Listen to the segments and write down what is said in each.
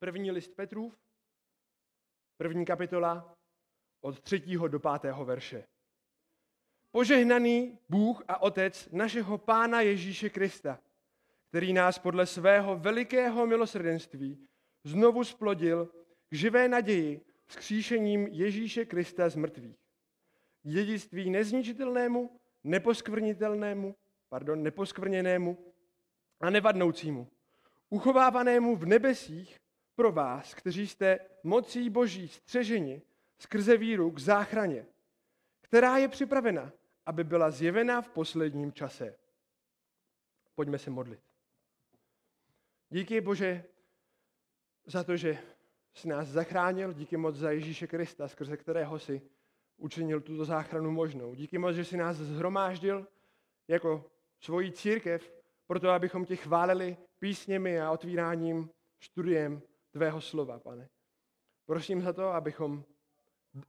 První list Petrův, první kapitola, od třetího do pátého verše. Požehnaný Bůh a Otec našeho Pána Ježíše Krista, který nás podle svého velikého milosrdenství znovu splodil k živé naději vzkříšením Ježíše Krista z mrtvých. Dědictví nezničitelnému, neposkvrnitelnému, pardon, neposkvrněnému a nevadnoucímu, uchovávanému v nebesích pro vás, kteří jste mocí Boží střeženi skrze víru k záchraně, která je připravena, aby byla zjevena v posledním čase. Pojďme se modlit. Díky Bože za to, že jsi nás zachránil, díky moc za Ježíše Krista, skrze kterého si učinil tuto záchranu možnou. Díky moc, že jsi nás zhromáždil jako svoji církev, proto abychom tě chválili písněmi a otvíráním studiem tvého slova, pane. Prosím za to, abychom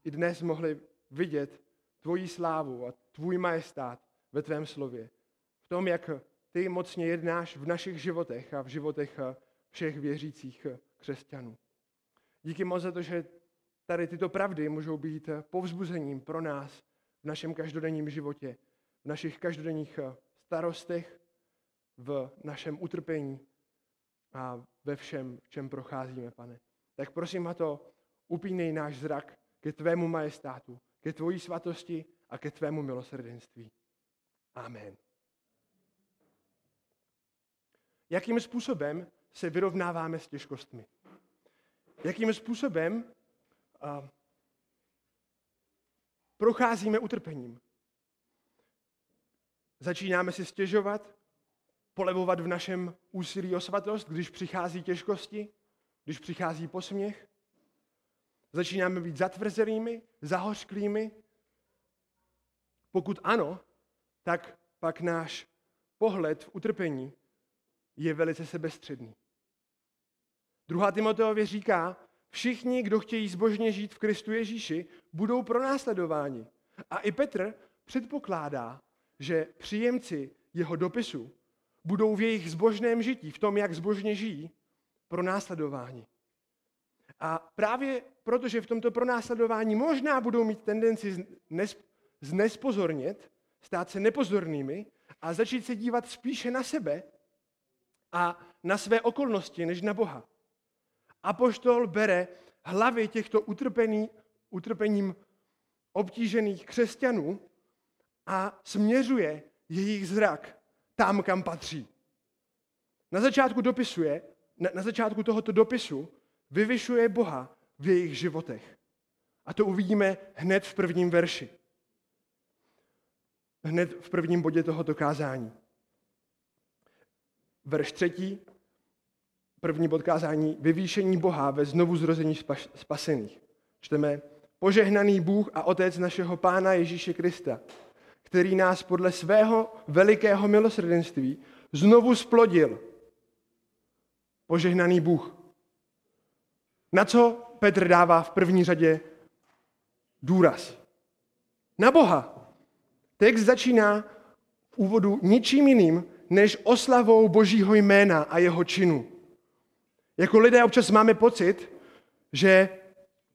i dnes mohli vidět tvoji slávu a tvůj majestát ve tvém slově. V tom, jak ty mocně jednáš v našich životech a v životech všech věřících křesťanů. Díky moc za to, že tady tyto pravdy můžou být povzbuzením pro nás v našem každodenním životě, v našich každodenních starostech, v našem utrpení a ve všem, v čem procházíme, pane. Tak prosím a to, upínej náš zrak ke tvému majestátu, ke tvojí svatosti a ke tvému milosrdenství. Amen. Jakým způsobem se vyrovnáváme s těžkostmi? Jakým způsobem uh, procházíme utrpením? Začínáme si stěžovat, polevovat v našem úsilí o svatost, když přichází těžkosti, když přichází posměch? Začínáme být zatvrzelými, zahořklými? Pokud ano, tak pak náš pohled v utrpení je velice sebestředný. Druhá Timoteově říká, všichni, kdo chtějí zbožně žít v Kristu Ježíši, budou pronásledováni. A i Petr předpokládá, že příjemci jeho dopisu budou v jejich zbožném žití, v tom, jak zbožně žijí, pronásledováni. A právě protože v tomto pronásledování možná budou mít tendenci znespozornit, stát se nepozornými a začít se dívat spíše na sebe a na své okolnosti, než na Boha. Apoštol bere hlavy těchto utrpení, utrpením obtížených křesťanů a směřuje jejich zrak tam, kam patří. Na začátku dopisuje, na, na začátku tohoto dopisu vyvyšuje Boha v jejich životech. A to uvidíme hned v prvním verši. Hned v prvním bodě tohoto kázání. Verš třetí, první bod kázání, vyvýšení Boha ve znovu zrození spasených. Čteme, požehnaný Bůh a Otec našeho Pána Ježíše Krista, který nás podle svého velikého milosrdenství znovu splodil. Požehnaný Bůh. Na co Petr dává v první řadě důraz? Na Boha. Text začíná v úvodu ničím jiným, než oslavou Božího jména a jeho činu. Jako lidé občas máme pocit, že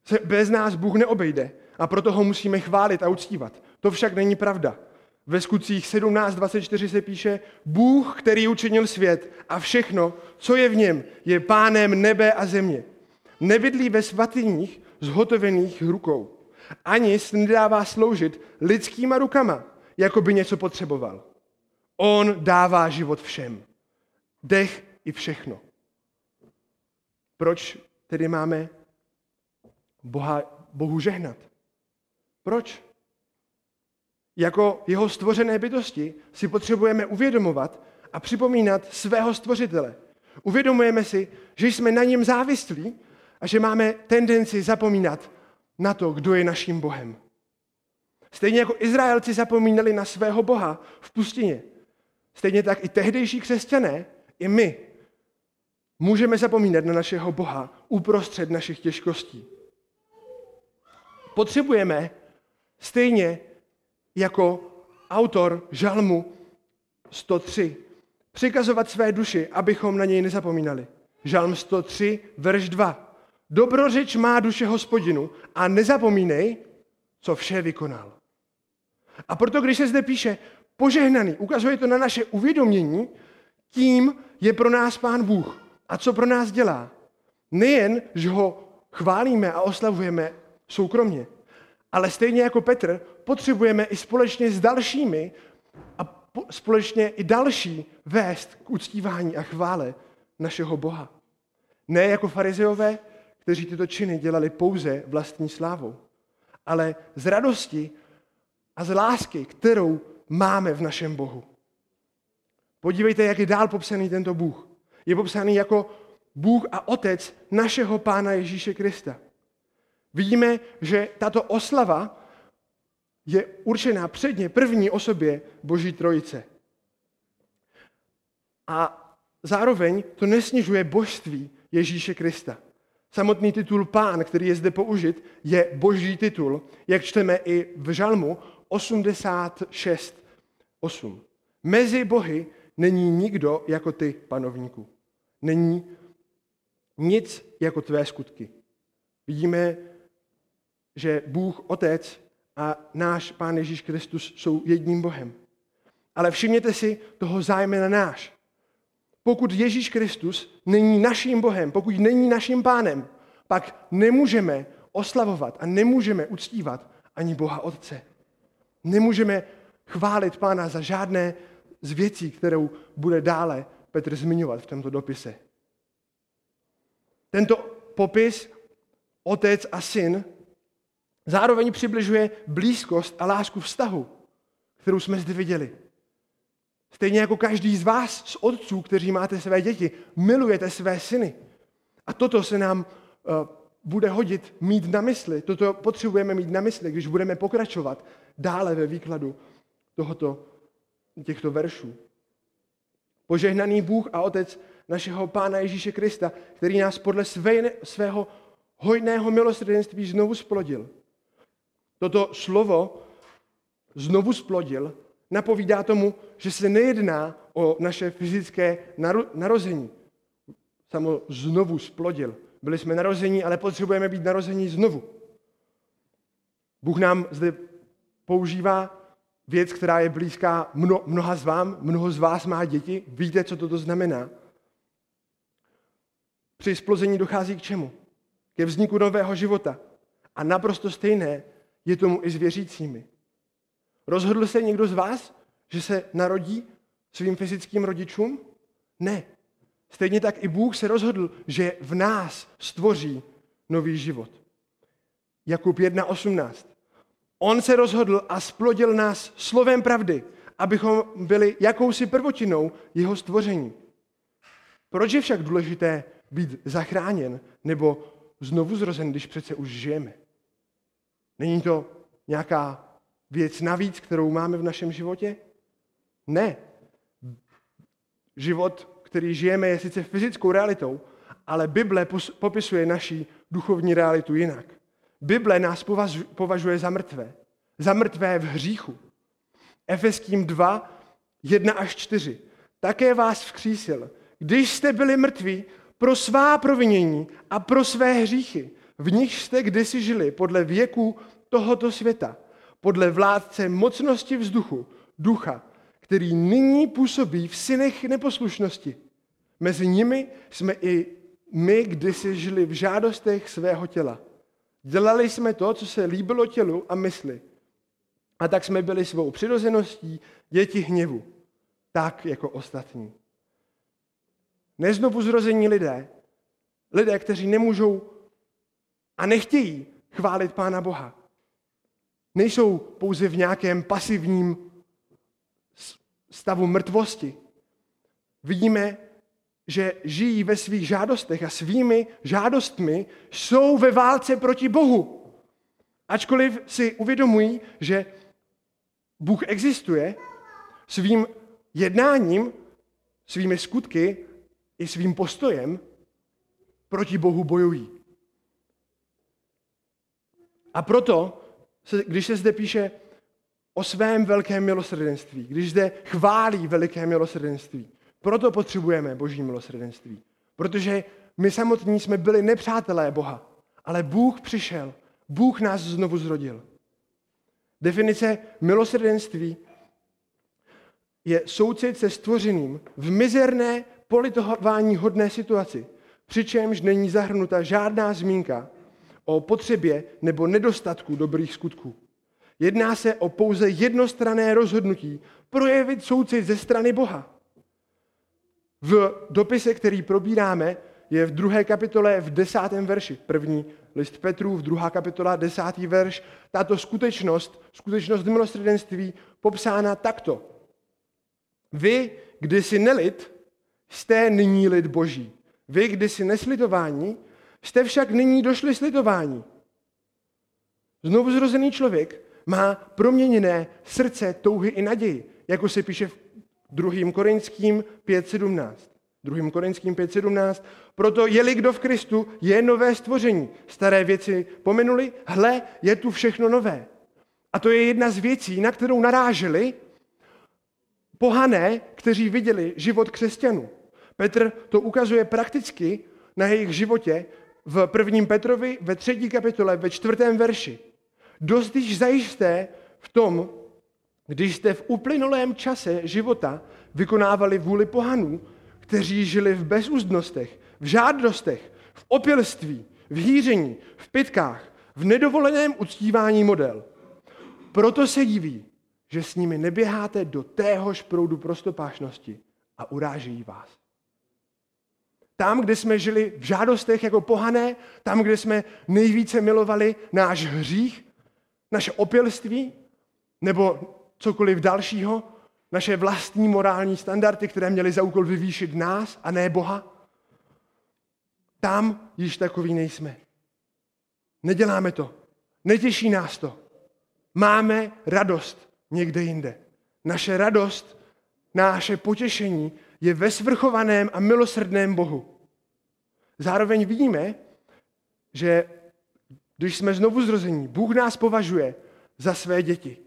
se bez nás Bůh neobejde a proto ho musíme chválit a uctívat. To však není pravda. Ve skutcích 17.24 se píše, Bůh, který učinil svět a všechno, co je v něm, je pánem nebe a země. Nebydlí ve svatyních zhotovených rukou. Ani se nedává sloužit lidskýma rukama, jako by něco potřeboval. On dává život všem. Dech i všechno. Proč tedy máme Boha, Bohu žehnat? Proč? Jako jeho stvořené bytosti si potřebujeme uvědomovat a připomínat svého stvořitele. Uvědomujeme si, že jsme na něm závislí a že máme tendenci zapomínat na to, kdo je naším Bohem. Stejně jako Izraelci zapomínali na svého Boha v pustině, stejně tak i tehdejší křesťané, i my, můžeme zapomínat na našeho Boha uprostřed našich těžkostí. Potřebujeme stejně jako autor žalmu 103 přikazovat své duši, abychom na něj nezapomínali. Žalm 103, verš 2. Dobrořeč má duše hospodinu a nezapomínej, co vše vykonal. A proto, když se zde píše požehnaný, ukazuje to na naše uvědomění, tím je pro nás Pán Bůh a co pro nás dělá. Nejen, že ho chválíme a oslavujeme soukromně, ale stejně jako Petr, potřebujeme i společně s dalšími a společně i další vést k uctívání a chvále našeho Boha. Ne jako farizeové, kteří tyto činy dělali pouze vlastní slávou, ale z radosti a z lásky, kterou máme v našem Bohu. Podívejte, jak je dál popsaný tento Bůh. Je popsaný jako Bůh a Otec našeho Pána Ježíše Krista. Vidíme, že tato oslava je určená předně první osobě Boží trojice. A zároveň to nesnižuje božství Ježíše Krista. Samotný titul pán, který je zde použit, je boží titul, jak čteme i v žalmu 86.8. Mezi bohy není nikdo jako ty, panovníku. Není nic jako tvé skutky. Vidíme, že Bůh Otec a náš Pán Ježíš Kristus jsou jedním Bohem. Ale všimněte si toho zájme na náš. Pokud Ježíš Kristus není naším Bohem, pokud není naším pánem, pak nemůžeme oslavovat a nemůžeme uctívat ani Boha Otce. Nemůžeme chválit Pána za žádné z věcí, kterou bude dále Petr zmiňovat v tomto dopise. Tento popis otec a syn zároveň přibližuje blízkost a lásku vztahu, kterou jsme zde viděli. Stejně jako každý z vás, z otců, kteří máte své děti, milujete své syny. A toto se nám uh, bude hodit mít na mysli. Toto potřebujeme mít na mysli, když budeme pokračovat dále ve výkladu tohoto, těchto veršů. Požehnaný Bůh a Otec našeho Pána Ježíše Krista, který nás podle své, svého hojného milosrdenství znovu splodil. Toto slovo znovu splodil napovídá tomu, že se nejedná o naše fyzické narození. Samo znovu splodil. Byli jsme narození, ale potřebujeme být narození znovu. Bůh nám zde používá věc, která je blízká mno, mnoha z vám, mnoho z vás má děti, víte, co toto znamená. Při splození dochází k čemu? Ke vzniku nového života. A naprosto stejné je tomu i s věřícími. Rozhodl se někdo z vás, že se narodí svým fyzickým rodičům? Ne. Stejně tak i Bůh se rozhodl, že v nás stvoří nový život. Jakub 1.18. On se rozhodl a splodil nás slovem pravdy, abychom byli jakousi prvotinou jeho stvoření. Proč je však důležité být zachráněn nebo znovu zrozen, když přece už žijeme? Není to nějaká věc navíc, kterou máme v našem životě? Ne. Život, který žijeme, je sice fyzickou realitou, ale Bible popisuje naši duchovní realitu jinak. Bible nás považuje za mrtvé. Za mrtvé v hříchu. Efeským 2, 1 až 4. Také vás vzkřísil, když jste byli mrtví pro svá provinění a pro své hříchy, v nich jste kdysi žili podle věku tohoto světa, podle vládce mocnosti vzduchu, ducha, který nyní působí v synech neposlušnosti. Mezi nimi jsme i my kdysi žili v žádostech svého těla. Dělali jsme to, co se líbilo tělu a mysli. A tak jsme byli svou přirozeností děti hněvu, tak jako ostatní. Neznovu zrození lidé, lidé, kteří nemůžou a nechtějí chválit Pána Boha, nejsou pouze v nějakém pasivním stavu mrtvosti. Vidíme, že žijí ve svých žádostech a svými žádostmi jsou ve válce proti Bohu. Ačkoliv si uvědomují, že Bůh existuje, svým jednáním, svými skutky i svým postojem proti Bohu bojují. A proto, když se zde píše o svém velkém milosrdenství, když zde chválí veliké milosrdenství, proto potřebujeme boží milosrdenství. Protože my samotní jsme byli nepřátelé Boha, ale Bůh přišel, Bůh nás znovu zrodil. Definice milosrdenství je soucit se stvořeným v mizerné politování hodné situaci, přičemž není zahrnuta žádná zmínka o potřebě nebo nedostatku dobrých skutků. Jedná se o pouze jednostrané rozhodnutí projevit soucit ze strany Boha. V dopise, který probíráme, je v druhé kapitole v desátém verši. První list Petru, v druhá kapitola, desátý verš. Tato skutečnost, skutečnost milosrdenství, popsána takto. Vy, kdysi nelid, jste nyní lid boží. Vy, kdysi neslitování, jste však nyní došli slitování. Znovu zrozený člověk má proměněné srdce, touhy i naději, jako se píše v 2. Korinským 5.17. 2. Korinským 5.17. Proto je-li kdo v Kristu, je nové stvoření. Staré věci pomenuli, hle, je tu všechno nové. A to je jedna z věcí, na kterou naráželi pohané, kteří viděli život křesťanů. Petr to ukazuje prakticky na jejich životě v prvním Petrovi ve třetí kapitole ve čtvrtém verši. Dost již zajisté v tom, když jste v uplynulém čase života vykonávali vůli pohanů, kteří žili v bezúzdnostech, v žádostech, v opilství, v hýření, v pitkách, v nedovoleném uctívání model. Proto se diví, že s nimi neběháte do téhož proudu prostopášnosti a urážejí vás. Tam, kde jsme žili v žádostech jako pohané, tam, kde jsme nejvíce milovali náš hřích, naše opilství, nebo cokoliv dalšího, naše vlastní morální standardy, které měly za úkol vyvýšit nás a ne Boha, tam již takový nejsme. Neděláme to. Netěší nás to. Máme radost někde jinde. Naše radost, naše potěšení je ve svrchovaném a milosrdném Bohu. Zároveň vidíme, že když jsme znovu zrození, Bůh nás považuje za své děti.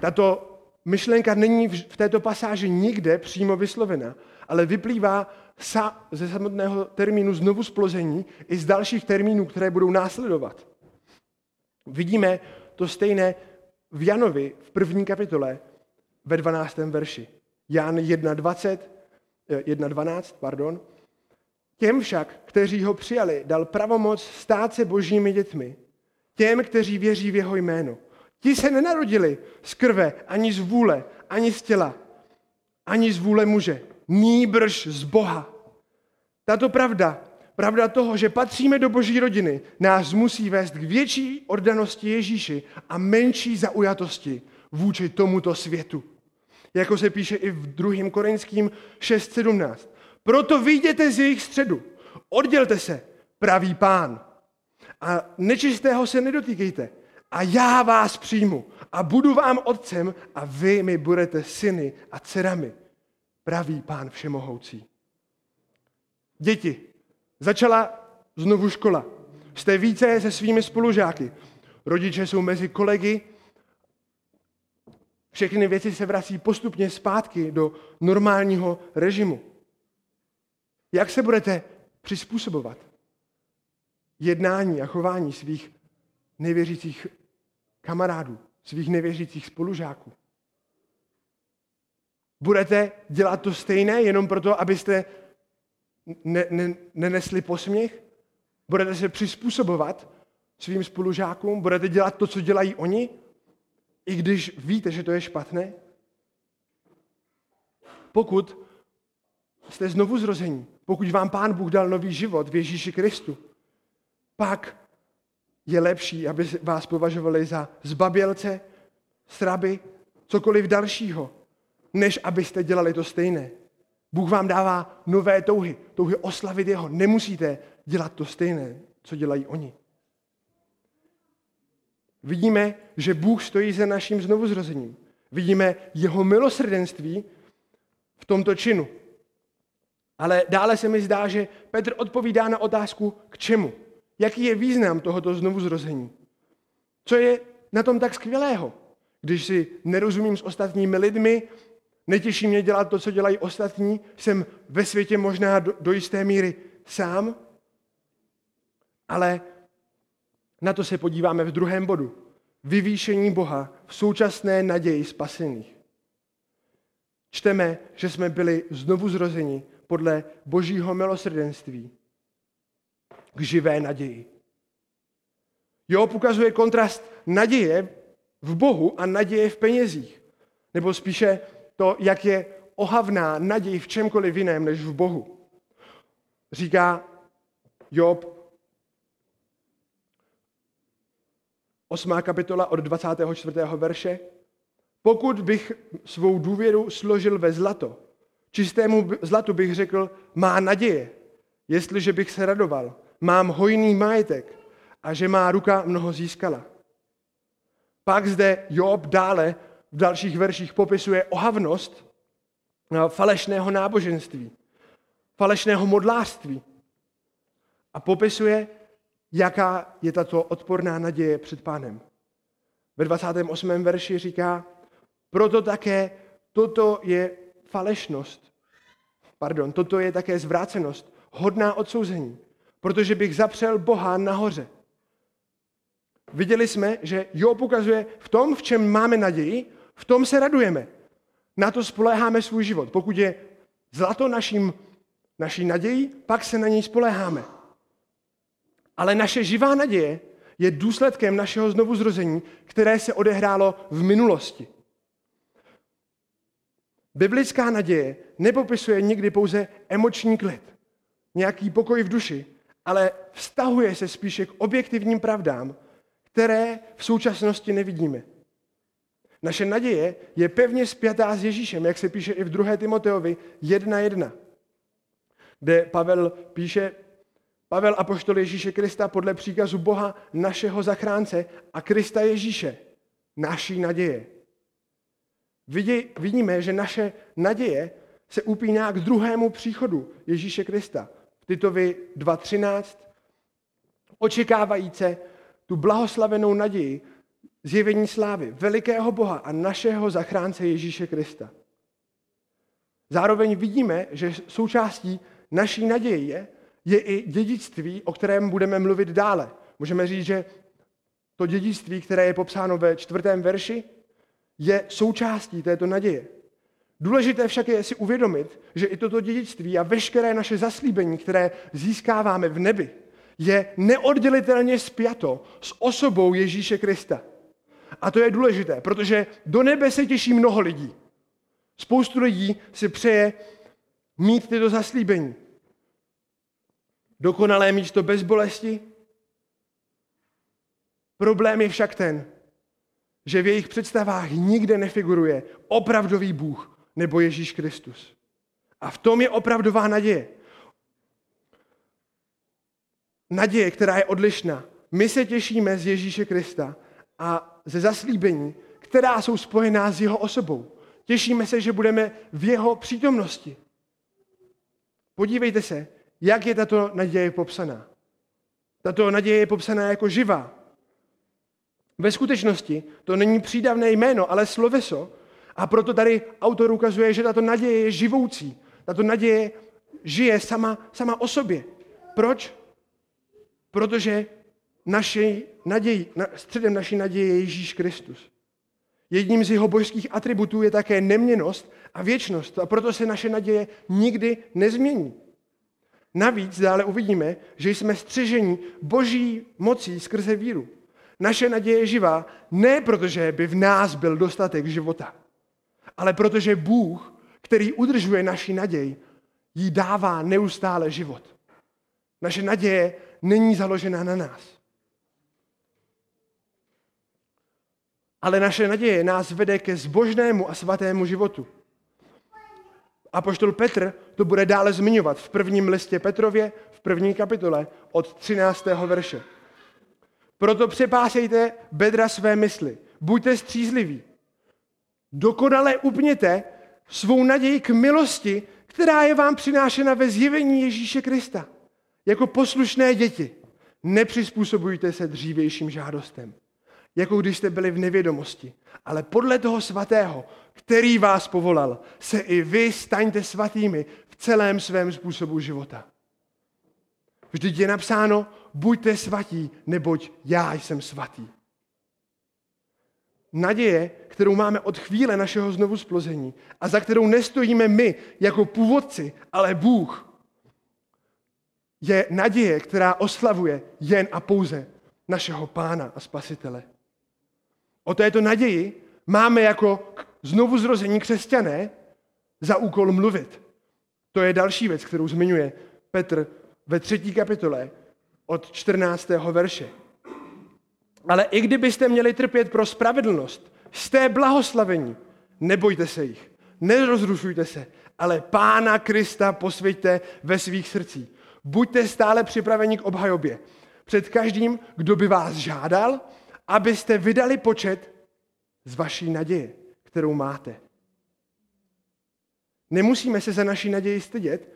Tato myšlenka není v této pasáži nikde přímo vyslovena, ale vyplývá ze samotného termínu znovu splození i z dalších termínů, které budou následovat. Vidíme to stejné v Janovi v první kapitole ve 12. verši. Jan 1.20, 1.12, eh, pardon. Těm však, kteří ho přijali, dal pravomoc stát se božími dětmi. Těm, kteří věří v jeho jméno. Ti se nenarodili z krve, ani z vůle, ani z těla, ani z vůle muže. Nýbrž z Boha. Tato pravda, pravda toho, že patříme do boží rodiny, nás musí vést k větší oddanosti Ježíši a menší zaujatosti vůči tomuto světu. Jako se píše i v 2. Korinským 6.17. Proto vyjděte z jejich středu, oddělte se, pravý pán. A nečistého se nedotýkejte, a já vás přijmu a budu vám otcem a vy mi budete syny a dcerami. Pravý pán všemohoucí. Děti, začala znovu škola. Jste více se svými spolužáky. Rodiče jsou mezi kolegy. Všechny věci se vrací postupně zpátky do normálního režimu. Jak se budete přizpůsobovat jednání a chování svých nevěřících kamarádů, svých nevěřících spolužáků. Budete dělat to stejné jenom proto, abyste ne, ne, nenesli posměch? Budete se přizpůsobovat svým spolužákům? Budete dělat to, co dělají oni? I když víte, že to je špatné? Pokud jste znovu zrození, pokud vám Pán Bůh dal nový život v Ježíši Kristu, pak je lepší, aby vás považovali za zbabělce, sraby, cokoliv dalšího, než abyste dělali to stejné. Bůh vám dává nové touhy, touhy oslavit jeho. Nemusíte dělat to stejné, co dělají oni. Vidíme, že Bůh stojí za naším znovuzrozením. Vidíme jeho milosrdenství v tomto činu. Ale dále se mi zdá, že Petr odpovídá na otázku, k čemu. Jaký je význam tohoto znovuzrození? Co je na tom tak skvělého? Když si nerozumím s ostatními lidmi, Netěší mě dělat to, co dělají ostatní. Jsem ve světě možná do, do jisté míry sám. Ale na to se podíváme v druhém bodu. Vyvýšení Boha v současné naději spasených. Čteme, že jsme byli znovu zrozeni podle božího milosrdenství k živé naději. Job ukazuje kontrast naděje v Bohu a naděje v penězích. Nebo spíše to, jak je ohavná naděj v čemkoliv jiném než v Bohu. Říká Job, 8. kapitola od 24. verše, pokud bych svou důvěru složil ve zlato, čistému zlatu bych řekl, má naděje, jestliže bych se radoval, mám hojný majetek a že má ruka mnoho získala. Pak zde Job dále v dalších verších popisuje ohavnost eh, falešného náboženství, falešného modlářství a popisuje, jaká je tato odporná naděje před pánem. Ve 28. verši říká, proto také toto je falešnost, pardon, toto je také zvrácenost, hodná odsouzení, protože bych zapřel Boha nahoře. Viděli jsme, že Job ukazuje v tom, v čem máme naději, v tom se radujeme. Na to spoléháme svůj život. Pokud je zlato naším, naší nadějí, pak se na něj spoléháme. Ale naše živá naděje je důsledkem našeho znovuzrození, které se odehrálo v minulosti. Biblická naděje nepopisuje nikdy pouze emoční klid, nějaký pokoj v duši, ale vztahuje se spíše k objektivním pravdám, které v současnosti nevidíme. Naše naděje je pevně spjatá s Ježíšem, jak se píše i v 2. Timoteovi 1.1, kde Pavel píše, Pavel apoštol Ježíše Krista podle příkazu Boha našeho zachránce a Krista Ježíše, naší naděje. Vidíme, že naše naděje se upíná k druhému příchodu Ježíše Krista. V Titovi 2.13 očekávajíce tu blahoslavenou naději zjevení slávy velikého Boha a našeho zachránce Ježíše Krista. Zároveň vidíme, že součástí naší naděje je i dědictví, o kterém budeme mluvit dále. Můžeme říct, že to dědictví, které je popsáno ve čtvrtém verši, je součástí této naděje. Důležité však je si uvědomit, že i toto dědictví a veškeré naše zaslíbení, které získáváme v nebi, je neoddělitelně spjato s osobou Ježíše Krista. A to je důležité, protože do nebe se těší mnoho lidí. Spoustu lidí si přeje mít tyto zaslíbení. Dokonalé místo bez bolesti. Problém je však ten, že v jejich představách nikde nefiguruje opravdový Bůh nebo Ježíš Kristus. A v tom je opravdová naděje. Naděje, která je odlišná. My se těšíme z Ježíše Krista a ze zaslíbení, která jsou spojená s jeho osobou. Těšíme se, že budeme v jeho přítomnosti. Podívejte se, jak je tato naděje popsaná. Tato naděje je popsaná jako živá. Ve skutečnosti to není přídavné jméno, ale sloveso. A proto tady autor ukazuje, že tato naděje je živoucí. Tato naděje žije sama, sama o sobě. Proč? Protože naši naději, na, středem naší naděje je Ježíš Kristus. Jedním z jeho božských atributů je také neměnost a věčnost a proto se naše naděje nikdy nezmění. Navíc dále uvidíme, že jsme střeženi boží mocí skrze víru. Naše naděje je živá ne protože by v nás byl dostatek života, ale protože Bůh, který udržuje naši naději, jí dává neustále život. Naše naděje není založená na nás. Ale naše naděje nás vede ke zbožnému a svatému životu. A poštol Petr to bude dále zmiňovat v prvním listě Petrově, v první kapitole od 13. verše. Proto přepásejte bedra své mysli. Buďte střízliví. Dokonale upněte svou naději k milosti, která je vám přinášena ve zjevení Ježíše Krista. Jako poslušné děti. Nepřizpůsobujte se dřívějším žádostem. Jako když jste byli v nevědomosti. Ale podle toho svatého, který vás povolal, se i vy staňte svatými v celém svém způsobu života. Vždyť je napsáno, buďte svatí, neboť já jsem svatý. Naděje, kterou máme od chvíle našeho znovu splození a za kterou nestojíme my jako původci, ale Bůh, je naděje, která oslavuje jen a pouze našeho pána a spasitele. O této naději máme jako znovu zrození křesťané za úkol mluvit. To je další věc, kterou zmiňuje Petr ve třetí kapitole od 14. verše. Ale i kdybyste měli trpět pro spravedlnost, jste blahoslavení, nebojte se jich, nerozrušujte se, ale Pána Krista posvěďte ve svých srdcích. Buďte stále připraveni k obhajobě. Před každým, kdo by vás žádal, abyste vydali počet z vaší naděje, kterou máte. Nemusíme se za naší naději stydět,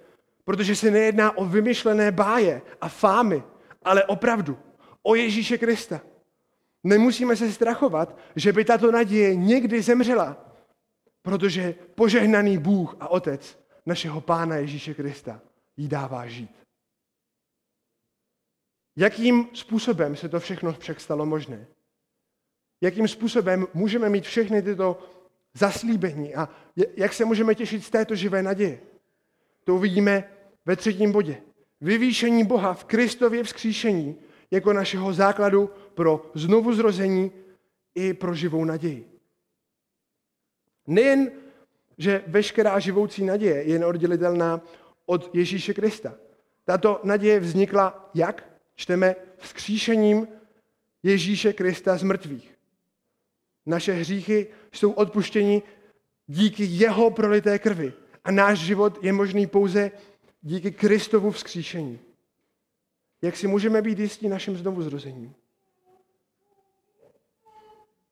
protože se nejedná o vymyšlené báje a fámy, ale opravdu o Ježíše Krista. Nemusíme se strachovat, že by tato naděje někdy zemřela, protože požehnaný Bůh a Otec našeho Pána Ježíše Krista jí dává žít. Jakým způsobem se to všechno však stalo možné? Jakým způsobem můžeme mít všechny tyto zaslíbení a jak se můžeme těšit z této živé naděje? To uvidíme ve třetím bodě. Vyvýšení Boha v Kristově vzkříšení jako našeho základu pro znovu zrození i pro živou naději. Nejen, že veškerá živoucí naděje je neoddělitelná od Ježíše Krista. Tato naděje vznikla jak? Čteme vzkříšením Ježíše Krista z mrtvých. Naše hříchy jsou odpuštěni díky jeho prolité krvi. A náš život je možný pouze díky Kristovu vzkříšení. Jak si můžeme být jistí naším znovuzrozením?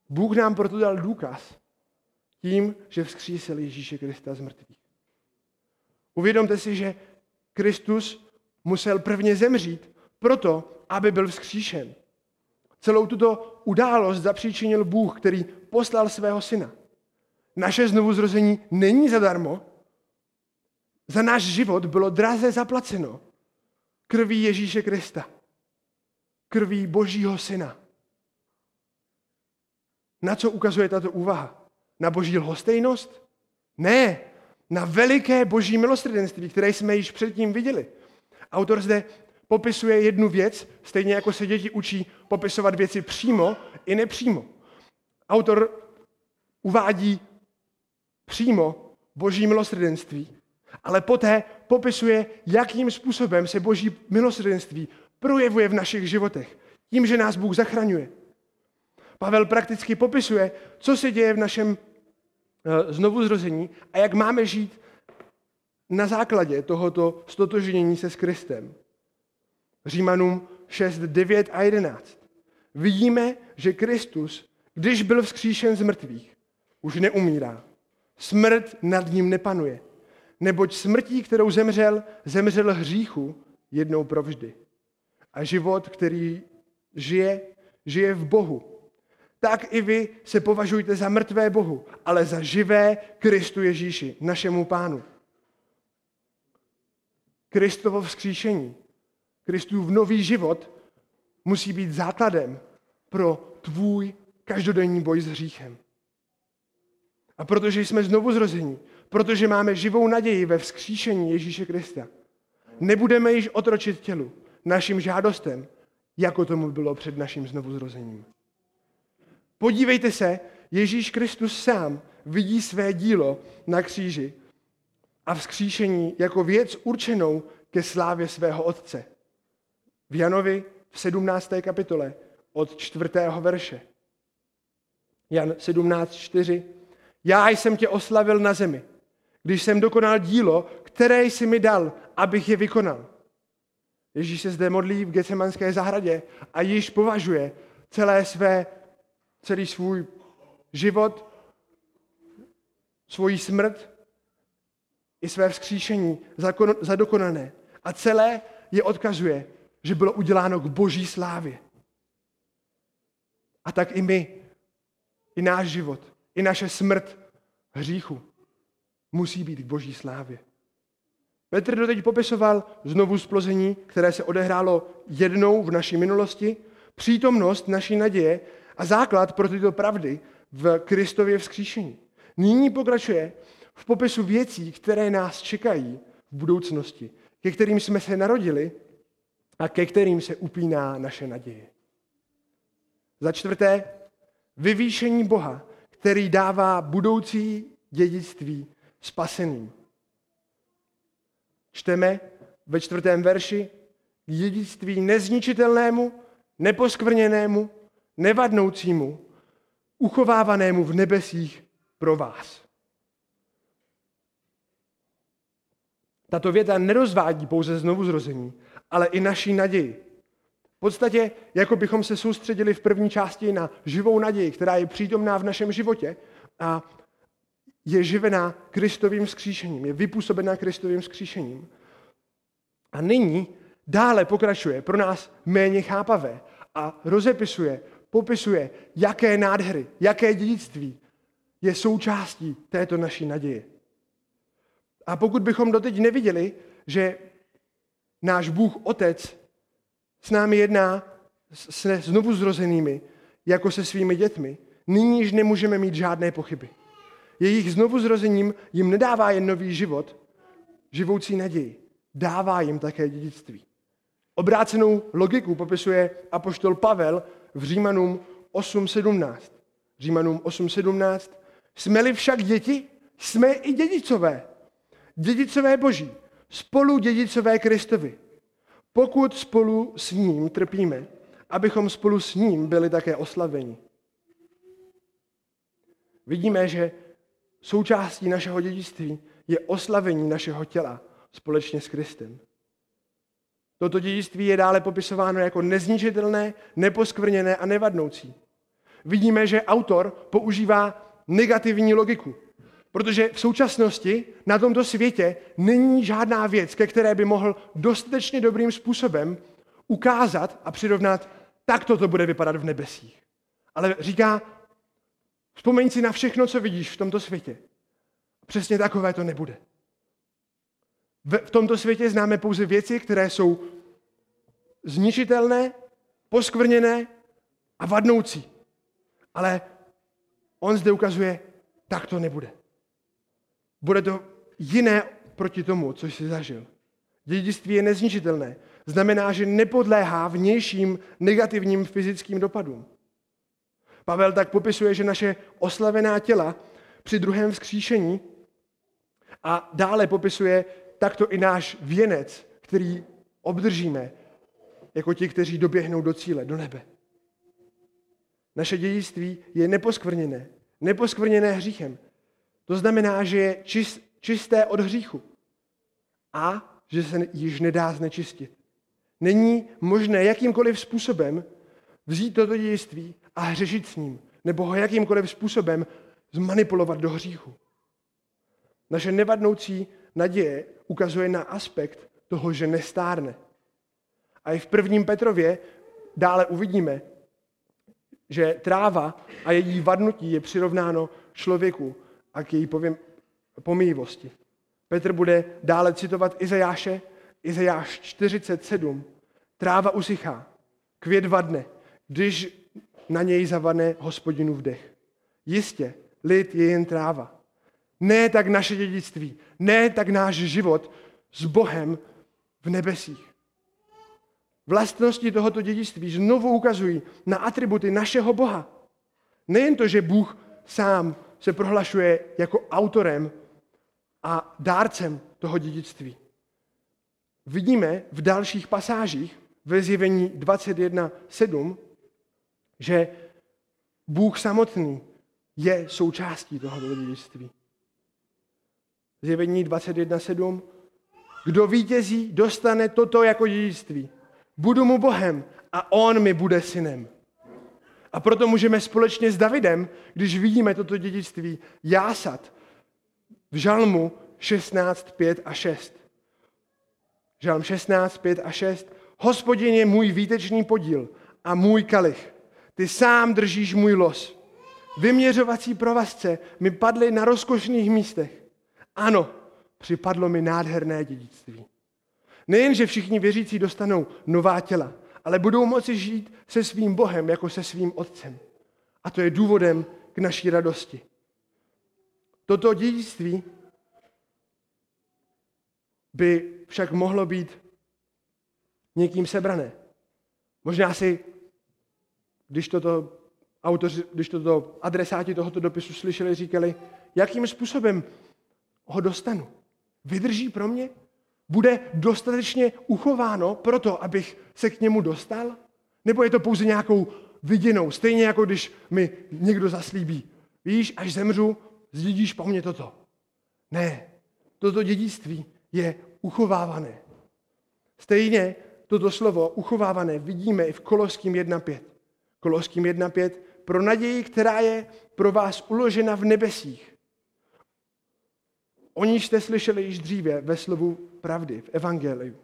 Bůh nám proto dal důkaz tím, že vzkřísil Ježíše Krista z mrtvých. Uvědomte si, že Kristus musel prvně zemřít proto, aby byl vzkříšen. Celou tuto událost zapříčinil Bůh, který poslal svého syna. Naše znovuzrození není zadarmo. Za náš život bylo draze zaplaceno krví Ježíše Krista. Krví Božího syna. Na co ukazuje tato úvaha? Na boží lhostejnost? Ne, na veliké boží milosrdenství, které jsme již předtím viděli. Autor zde popisuje jednu věc, stejně jako se děti učí popisovat věci přímo i nepřímo. Autor uvádí přímo boží milosrdenství, ale poté popisuje, jakým způsobem se boží milosrdenství projevuje v našich životech. Tím, že nás Bůh zachraňuje. Pavel prakticky popisuje, co se děje v našem eh, znovuzrození a jak máme žít na základě tohoto stotožnění se s Kristem. Římanům 6, 9 a 11. Vidíme, že Kristus, když byl vzkříšen z mrtvých, už neumírá. Smrt nad ním nepanuje. Neboť smrtí, kterou zemřel, zemřel hříchu jednou provždy. A život, který žije, žije v Bohu. Tak i vy se považujte za mrtvé Bohu, ale za živé Kristu Ježíši, našemu pánu. Kristovo vzkříšení Kristův nový život musí být základem pro tvůj každodenní boj s hříchem. A protože jsme znovu zrození, protože máme živou naději ve vzkříšení Ježíše Krista, nebudeme již otročit tělu, našim žádostem, jako tomu bylo před naším znovuzrozením. Podívejte se, Ježíš Kristus sám vidí své dílo na kříži a vzkříšení jako věc určenou ke slávě svého Otce v Janovi v 17. kapitole od 4. verše. Jan 17.4. Já jsem tě oslavil na zemi, když jsem dokonal dílo, které jsi mi dal, abych je vykonal. Ježíš se zde modlí v Gecemanské zahradě a již považuje celé své, celý svůj život, svoji smrt i své vzkříšení za dokonané. A celé je odkazuje že bylo uděláno k boží slávě. A tak i my, i náš život, i naše smrt hříchu musí být k boží slávě. Petr doteď popisoval znovu splození, které se odehrálo jednou v naší minulosti, přítomnost naší naděje a základ pro tyto pravdy v Kristově vzkříšení. Nyní pokračuje v popisu věcí, které nás čekají v budoucnosti, ke kterým jsme se narodili a ke kterým se upíná naše naděje. Za čtvrté, vyvýšení Boha, který dává budoucí dědictví spaseným. Čteme ve čtvrtém verši dědictví nezničitelnému, neposkvrněnému, nevadnoucímu, uchovávanému v nebesích pro vás. Tato věta nerozvádí pouze znovu zrození, ale i naší naději. V podstatě, jako bychom se soustředili v první části na živou naději, která je přítomná v našem životě a je živená Kristovým skříšením, je vypůsobená Kristovým skříšením. A nyní dále pokračuje pro nás méně chápavé a rozepisuje, popisuje, jaké nádhery, jaké dědictví je součástí této naší naděje. A pokud bychom doteď neviděli, že náš Bůh Otec s námi jedná se znovu zrozenými, jako se svými dětmi, nyní již nemůžeme mít žádné pochyby. Jejich znovu zrozením jim nedává jen nový život, živoucí naději. Dává jim také dědictví. Obrácenou logiku popisuje apoštol Pavel v Římanům 8.17. Římanům 8.17. Jsme-li však děti, jsme i dědicové. Dědicové boží, spolu dědicové Kristovi. Pokud spolu s ním trpíme, abychom spolu s ním byli také oslaveni. Vidíme, že součástí našeho dědictví je oslavení našeho těla společně s Kristem. Toto dědictví je dále popisováno jako nezničitelné, neposkvrněné a nevadnoucí. Vidíme, že autor používá negativní logiku, protože v současnosti na tomto světě není žádná věc, ke které by mohl dostatečně dobrým způsobem ukázat a přirovnat, tak to bude vypadat v nebesích. Ale říká, vzpomeň si na všechno, co vidíš v tomto světě. Přesně takové to nebude. V tomto světě známe pouze věci, které jsou zničitelné, poskvrněné a vadnoucí. Ale on zde ukazuje, tak to nebude. Bude to jiné proti tomu, co jsi zažil. Dědictví je nezničitelné. Znamená, že nepodléhá vnějším negativním fyzickým dopadům. Pavel tak popisuje, že naše oslavená těla při druhém vzkříšení a dále popisuje takto i náš věnec, který obdržíme jako ti, kteří doběhnou do cíle, do nebe. Naše dědictví je neposkvrněné, neposkvrněné hříchem. To znamená, že je čisté od hříchu a že se již nedá znečistit. Není možné jakýmkoliv způsobem vzít toto dědictví a hřešit s ním, nebo ho jakýmkoliv způsobem zmanipulovat do hříchu. Naše nevadnoucí naděje ukazuje na aspekt toho, že nestárne. A i v prvním Petrově dále uvidíme, že tráva a její vadnutí je přirovnáno člověku a k její pomývosti. Petr bude dále citovat Izajáše, Izajáš 47. Tráva usychá, květ vadne, když na něj zavane hospodinu vdech. Jistě, lid je jen tráva. Ne tak naše dědictví, ne tak náš život s Bohem v nebesích. Vlastnosti tohoto dědictví znovu ukazují na atributy našeho Boha. Nejen to, že Bůh sám se prohlašuje jako autorem a dárcem toho dědictví. Vidíme v dalších pasážích ve zjevení 21.7, že Bůh samotný je součástí tohoto dědictví. Zjevení 21.7. Kdo vítězí, dostane toto jako dědictví. Budu mu Bohem a on mi bude synem. A proto můžeme společně s Davidem, když vidíme toto dědictví, jásat v žalmu 16, 5 a 6. Žalm 16, 5 a 6. Hospodin je můj výtečný podíl a můj kalich. ty sám držíš můj los. Vyměřovací provazce mi padly na rozkošných místech. Ano, připadlo mi nádherné dědictví. Nejen, že všichni věřící dostanou nová těla, ale budou moci žít se svým Bohem jako se svým Otcem. A to je důvodem k naší radosti. Toto dědictví by však mohlo být někým sebrané. Možná si, když toto autoři, když toto adresáti tohoto dopisu slyšeli, říkali, jakým způsobem ho dostanu. Vydrží pro mě? Bude dostatečně uchováno pro to, abych se k němu dostal? Nebo je to pouze nějakou viděnou, stejně jako když mi někdo zaslíbí, víš, až zemřu, zdědíš po mně toto. Ne, toto dědictví je uchovávané. Stejně toto slovo uchovávané vidíme i v Koloským 1.5. Koloským 1.5 pro naději, která je pro vás uložena v nebesích. O níž jste slyšeli již dříve ve slovu pravdy, v Evangeliu.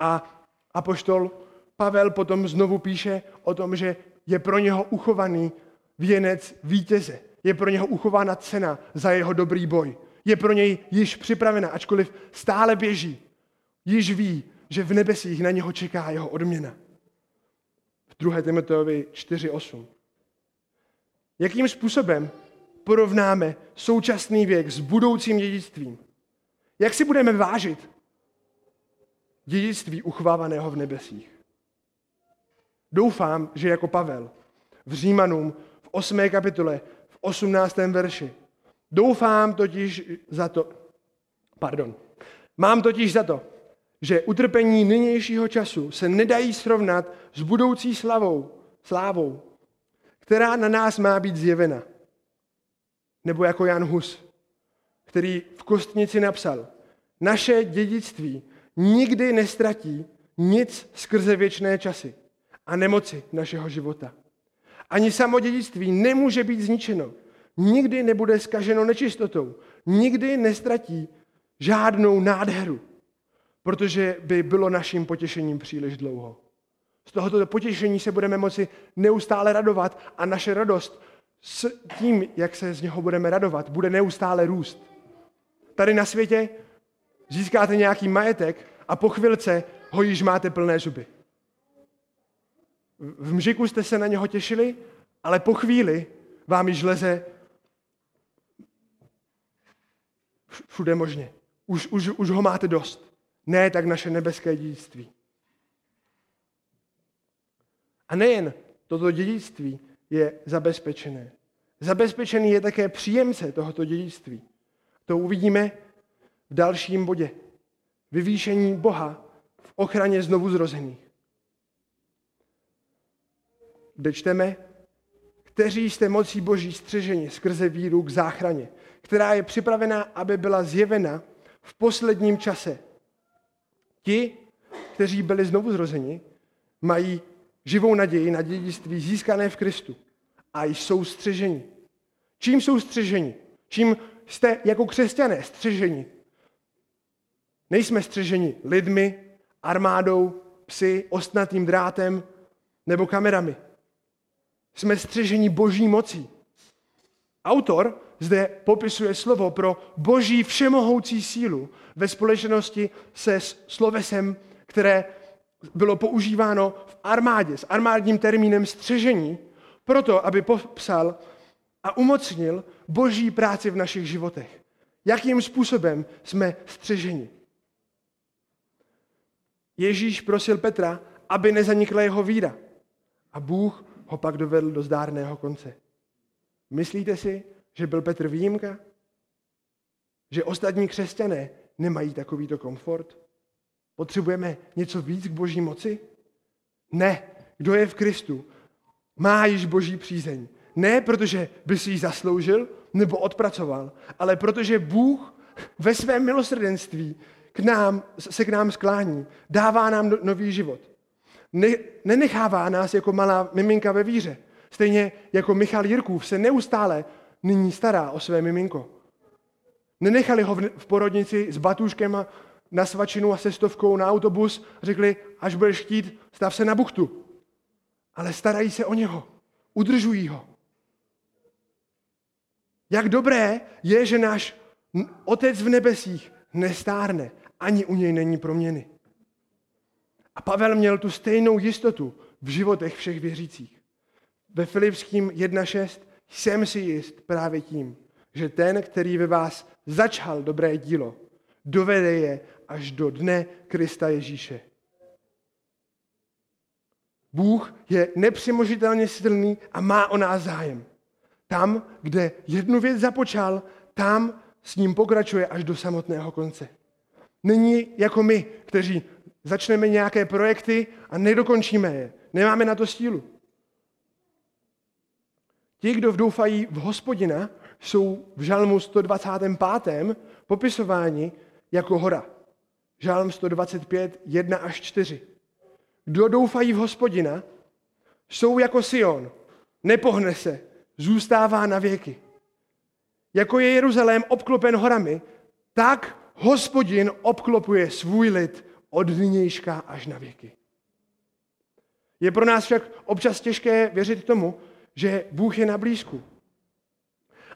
A apoštol Pavel potom znovu píše o tom, že je pro něho uchovaný věnec vítěze. Je pro něho uchována cena za jeho dobrý boj. Je pro něj již připravena, ačkoliv stále běží. Již ví, že v nebesích na něho čeká jeho odměna. V 2. Timoteovi 4.8. Jakým způsobem porovnáme současný věk s budoucím dědictvím? Jak si budeme vážit dědictví uchvávaného v nebesích? Doufám, že jako Pavel v Římanům v 8. kapitole v 18. verši. Doufám totiž za to, pardon, mám totiž za to, že utrpení nynějšího času se nedají srovnat s budoucí slavou, slávou, která na nás má být zjevena. Nebo jako Jan Hus, který v kostnici napsal, naše dědictví nikdy nestratí nic skrze věčné časy a nemoci našeho života. Ani samo dědictví nemůže být zničeno. Nikdy nebude skaženo nečistotou. Nikdy nestratí žádnou nádheru, protože by bylo naším potěšením příliš dlouho. Z tohoto potěšení se budeme moci neustále radovat a naše radost s tím, jak se z něho budeme radovat, bude neustále růst. Tady na světě získáte nějaký majetek a po chvilce ho již máte plné zuby. V mžiku jste se na něho těšili, ale po chvíli vám již leze všude možně. Už, už, už ho máte dost. Ne tak naše nebeské dědictví. A nejen toto dědictví je zabezpečené. Zabezpečený je také příjemce tohoto dědictví. To uvidíme v dalším bodě. Vyvýšení Boha v ochraně znovu zrozených. Kde čteme, kteří jste mocí Boží střeženi skrze víru k záchraně, která je připravená, aby byla zjevena v posledním čase. Ti, kteří byli znovu zrozeni, mají živou naději na dědictví získané v Kristu a jsou střeženi. Čím jsou střeženi? Čím jste jako křesťané střeženi? Nejsme střeženi lidmi, armádou, psy, ostnatým drátem nebo kamerami. Jsme střeženi boží mocí. Autor zde popisuje slovo pro boží všemohoucí sílu ve společnosti se slovesem, které bylo používáno v armádě s armádním termínem střežení, proto, aby popsal a umocnil boží práci v našich životech. Jakým způsobem jsme střeženi. Ježíš prosil Petra, aby nezanikla jeho víra. A Bůh ho pak dovedl do zdárného konce. Myslíte si, že byl Petr výjimka? Že ostatní křesťané nemají takovýto komfort? Potřebujeme něco víc k boží moci? Ne. Kdo je v Kristu, má již boží přízeň. Ne protože by si ji zasloužil nebo odpracoval, ale protože Bůh ve svém milosrdenství k nám, se k nám sklání, dává nám no, nový život. Ne, nenechává nás jako malá miminka ve víře. Stejně jako Michal Jirkův se neustále nyní stará o své miminko. Nenechali ho v porodnici s batůžkem na svačinu a sestovkou na autobus řekli, až budeš chtít, stav se na buchtu. Ale starají se o něho. udržují ho. Jak dobré je, že náš Otec v nebesích nestárne, ani u něj není proměny. A Pavel měl tu stejnou jistotu v životech všech věřících. Ve Filipským 1.6 jsem si jist právě tím, že ten, který ve vás začal dobré dílo, dovede je až do dne Krista Ježíše. Bůh je nepřemožitelně silný a má o nás zájem. Tam, kde jednu věc započal, tam s ním pokračuje až do samotného konce. Není jako my, kteří začneme nějaké projekty a nedokončíme je. Nemáme na to sílu. Ti, kdo doufají v hospodina, jsou v žalmu 125. popisováni jako hora. Žalm 125, 1 až 4. Kdo doufají v hospodina, jsou jako Sion, nepohne se, zůstává na věky. Jako je Jeruzalém obklopen horami, tak hospodin obklopuje svůj lid od nynějška až na věky. Je pro nás však občas těžké věřit tomu, že Bůh je na blízku.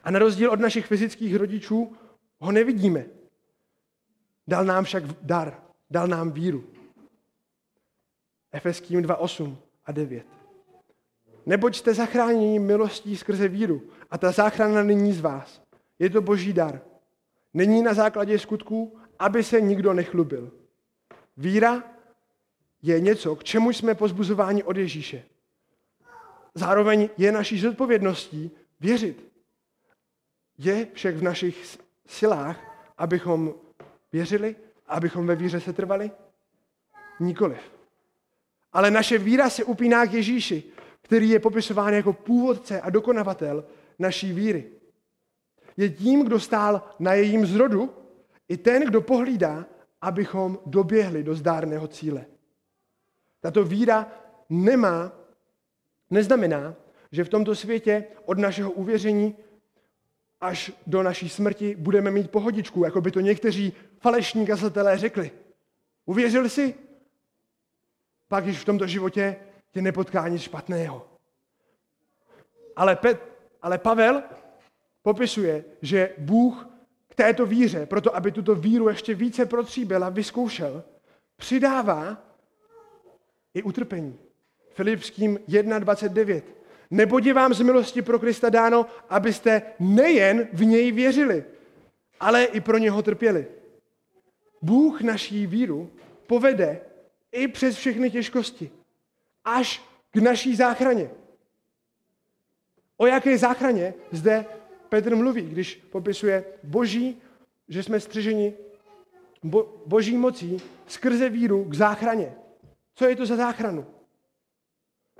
A na rozdíl od našich fyzických rodičů ho nevidíme. Dal nám však dar, dal nám víru. Efeským 2.8 a 9. Neboť jste zachráněni milostí skrze víru a ta záchrana není z vás. Je to boží dar. Není na základě skutků, aby se nikdo nechlubil. Víra je něco, k čemu jsme pozbuzováni od Ježíše. Zároveň je naší zodpovědností věřit. Je však v našich silách, abychom věřili, abychom ve víře se trvali? Nikoliv. Ale naše víra se upíná k Ježíši, který je popisován jako původce a dokonavatel naší víry. Je tím, kdo stál na jejím zrodu, i ten, kdo pohlídá, abychom doběhli do zdárného cíle. Tato víra nemá, neznamená, že v tomto světě od našeho uvěření až do naší smrti budeme mít pohodičku, jako by to někteří falešní kazatelé řekli. Uvěřil jsi? Pak již v tomto životě tě nepotká nic špatného. Ale, Pet, ale Pavel popisuje, že Bůh k této víře, proto aby tuto víru ještě více protříbil a vyzkoušel, přidává i utrpení. Filipským 1.29. Neboť je vám z milosti pro Krista dáno, abyste nejen v něj věřili, ale i pro něho trpěli. Bůh naší víru povede i přes všechny těžkosti, až k naší záchraně. O jaké záchraně zde Petr mluví, když popisuje boží, že jsme střeženi bo, boží mocí skrze víru k záchraně. Co je to za záchranu?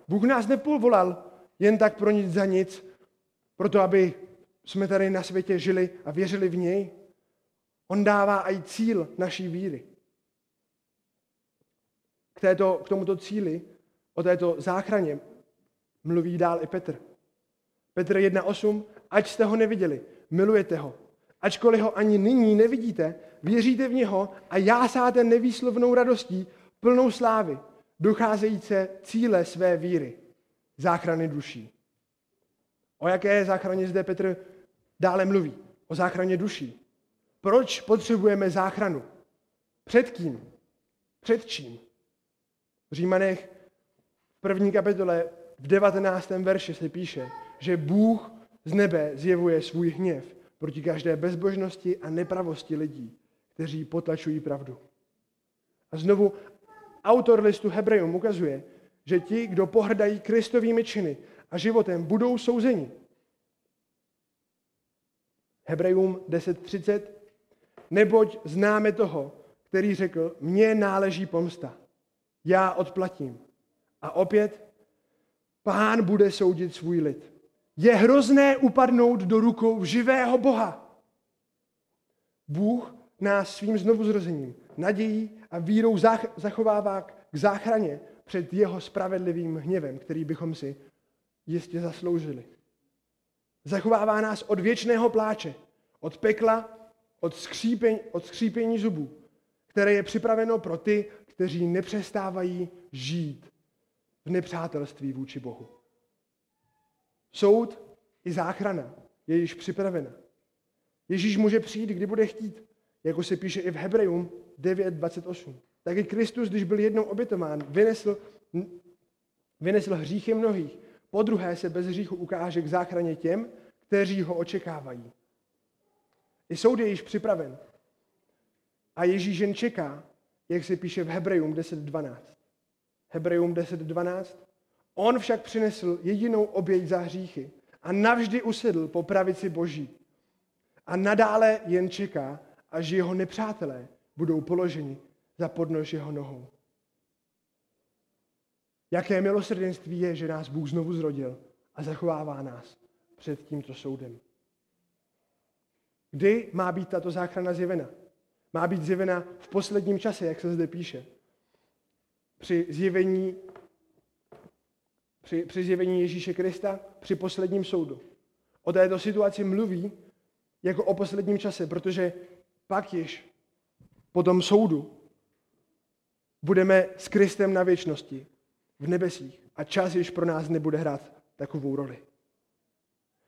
Bůh nás nepovolal jen tak pro nic za nic, proto aby jsme tady na světě žili a věřili v něj. On dává i cíl naší víry. K, této, k tomuto cíli, o této záchraně, mluví dál i Petr. Petr 1.8, ať jste ho neviděli, milujete ho. Ačkoliv ho ani nyní nevidíte, věříte v něho a jásáte nevýslovnou radostí, plnou slávy, docházejíce cíle své víry, záchrany duší. O jaké záchraně zde Petr dále mluví? O záchraně duší. Proč potřebujeme záchranu? Před kým? Před čím? V Římanech v první kapitole v 19. verši se píše, že Bůh z nebe zjevuje svůj hněv proti každé bezbožnosti a nepravosti lidí, kteří potlačují pravdu. A znovu autor listu Hebrejům ukazuje, že ti, kdo pohrdají kristovými činy a životem, budou souzeni. Hebrejům 10.30 Neboť známe toho, který řekl, mně náleží pomsta, já odplatím. A opět, pán bude soudit svůj lid. Je hrozné upadnout do rukou živého Boha. Bůh nás svým znovuzrozením, nadějí a vírou zachovává k záchraně před jeho spravedlivým hněvem, který bychom si jistě zasloužili. Zachovává nás od věčného pláče, od pekla, od skřípení, od skřípení zubů, které je připraveno pro ty, kteří nepřestávají žít v nepřátelství vůči Bohu. Soud i záchrana je již připravena. Ježíš může přijít, kdy bude chtít, jako se píše i v Hebrejům 9.28. Tak i Kristus, když byl jednou obětován, vynesl, vynesl hříchy mnohých. Po druhé se bez hříchu ukáže k záchraně těm, kteří ho očekávají. I soud je již připraven. A Ježíš jen čeká, jak se píše v Hebrejům 10.12. Hebrejům 10.12. On však přinesl jedinou oběť za hříchy a navždy usedl po pravici Boží. A nadále jen čeká, až jeho nepřátelé budou položeni za podnož jeho nohou. Jaké milosrdenství je, že nás Bůh znovu zrodil a zachovává nás před tímto soudem. Kdy má být tato záchrana zjevena? Má být zjevena v posledním čase, jak se zde píše. Při zjevení, při, při zjevení Ježíše Krista, při posledním soudu. O této situaci mluví jako o posledním čase, protože pak již po tom soudu budeme s Kristem na věčnosti v nebesích a čas již pro nás nebude hrát takovou roli.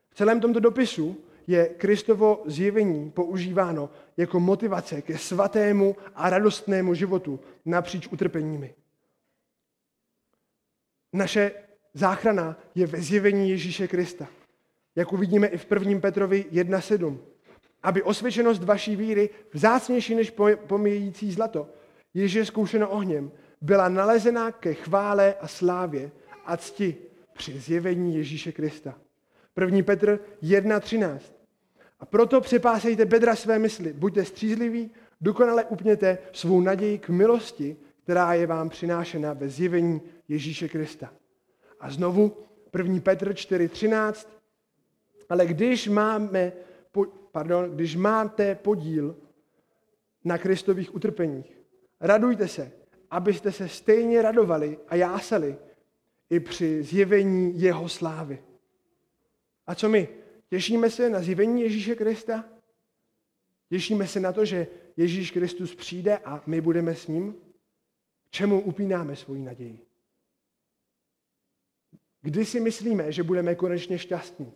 V celém tomto dopisu je Kristovo zjevení používáno jako motivace ke svatému a radostnému životu napříč utrpeními. Naše záchrana je ve zjevení Ježíše Krista. Jak uvidíme i v 1. Petrovi 1.7. Aby osvědčenost vaší víry, vzácnější než pomíjející zlato, jež je zkoušeno ohněm, byla nalezena ke chvále a slávě a cti při zjevení Ježíše Krista. 1. Petr 1.13. A proto přepásejte bedra své mysli, buďte střízliví, dokonale upněte svou naději k milosti, která je vám přinášena ve zjevení Ježíše Krista. A znovu 1. Petr 4.13. Ale když máme, pardon, když máte podíl na Kristových utrpeních, radujte se, abyste se stejně radovali a jásali i při zjevení jeho slávy. A co my? Těšíme se na zjevení Ježíše Krista? Těšíme se na to, že Ježíš Kristus přijde a my budeme s ním? Čemu upínáme svoji naději? Kdy si myslíme, že budeme konečně šťastní?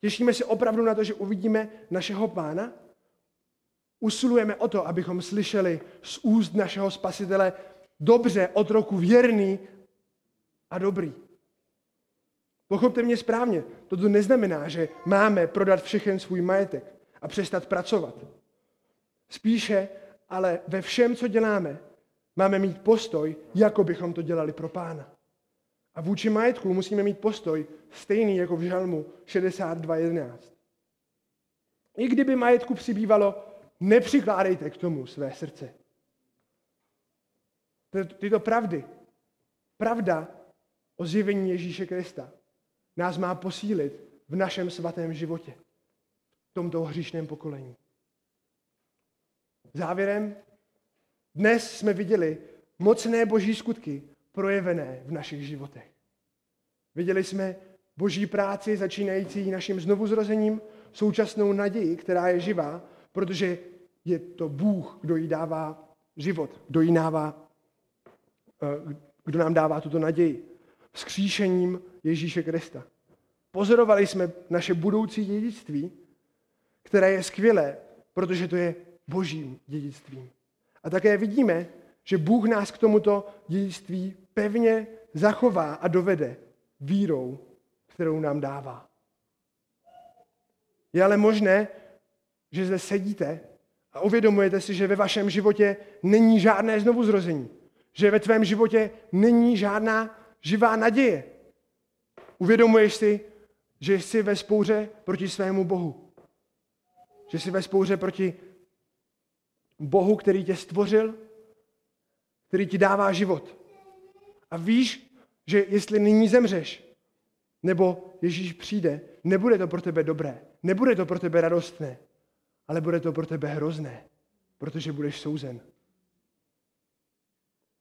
Těšíme se opravdu na to, že uvidíme našeho pána? Usilujeme o to, abychom slyšeli z úst našeho spasitele dobře, otroku věrný a dobrý. Pochopte mě správně, toto neznamená, že máme prodat všechen svůj majetek a přestat pracovat. Spíše, ale ve všem, co děláme, máme mít postoj, jako bychom to dělali pro pána. A vůči majetku musíme mít postoj stejný jako v žalmu 62.11. I kdyby majetku přibývalo, nepřikládejte k tomu své srdce. Tyto pravdy, pravda o zjevení Ježíše Krista, nás má posílit v našem svatém životě, v tomto hříšném pokolení. Závěrem, dnes jsme viděli mocné boží skutky projevené v našich životech. Viděli jsme boží práci začínající naším znovuzrozením, současnou naději, která je živá, protože je to Bůh, kdo jí dává život, kdo, jí dává, eh, kdo nám dává tuto naději. Vzkříšením Ježíše Krista. Pozorovali jsme naše budoucí dědictví, které je skvělé, protože to je božím dědictvím. A také vidíme, že Bůh nás k tomuto dědictví pevně zachová a dovede vírou, kterou nám dává. Je ale možné, že zde sedíte a uvědomujete si, že ve vašem životě není žádné znovuzrození. Že ve tvém životě není žádná živá naděje. Uvědomuješ si, že jsi ve spouře proti svému Bohu. Že jsi ve spouře proti Bohu, který tě stvořil, který ti dává život. A víš, že jestli nyní zemřeš, nebo Ježíš přijde, nebude to pro tebe dobré, nebude to pro tebe radostné, ale bude to pro tebe hrozné, protože budeš souzen.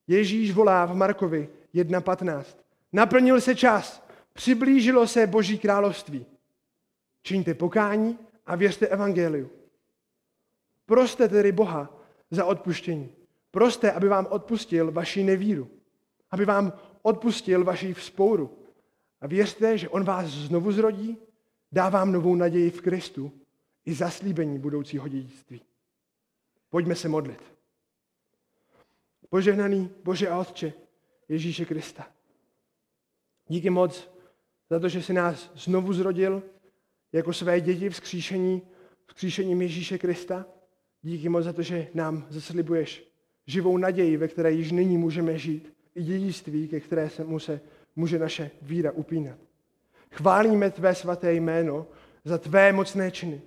Ježíš volá v Markovi 1.15. Naplnil se čas, Přiblížilo se Boží království. Čiňte pokání a věřte evangeliu. Proste tedy Boha za odpuštění. Proste, aby vám odpustil vaši nevíru. Aby vám odpustil vaši vzpouru. A věřte, že on vás znovu zrodí, dá vám novou naději v Kristu i zaslíbení budoucího dědictví. Pojďme se modlit. Požehnaný Bože a Otče Ježíše Krista. Díky moc za to, že jsi nás znovu zrodil jako své děti vzkříšení, vzkříšením Ježíše Krista. Díky moc za to, že nám zaslibuješ živou naději, ve které již nyní můžeme žít, i dědictví, ke které se mu se může naše víra upínat. Chválíme tvé svaté jméno za tvé mocné činy.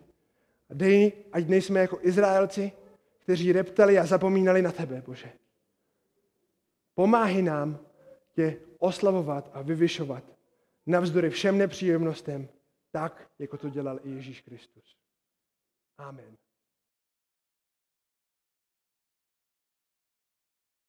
A dej, ať nejsme jako Izraelci, kteří reptali a zapomínali na tebe, Bože. Pomáhy nám tě oslavovat a vyvyšovat navzdory všem nepříjemnostem, tak, jako to dělal i Ježíš Kristus. Amen.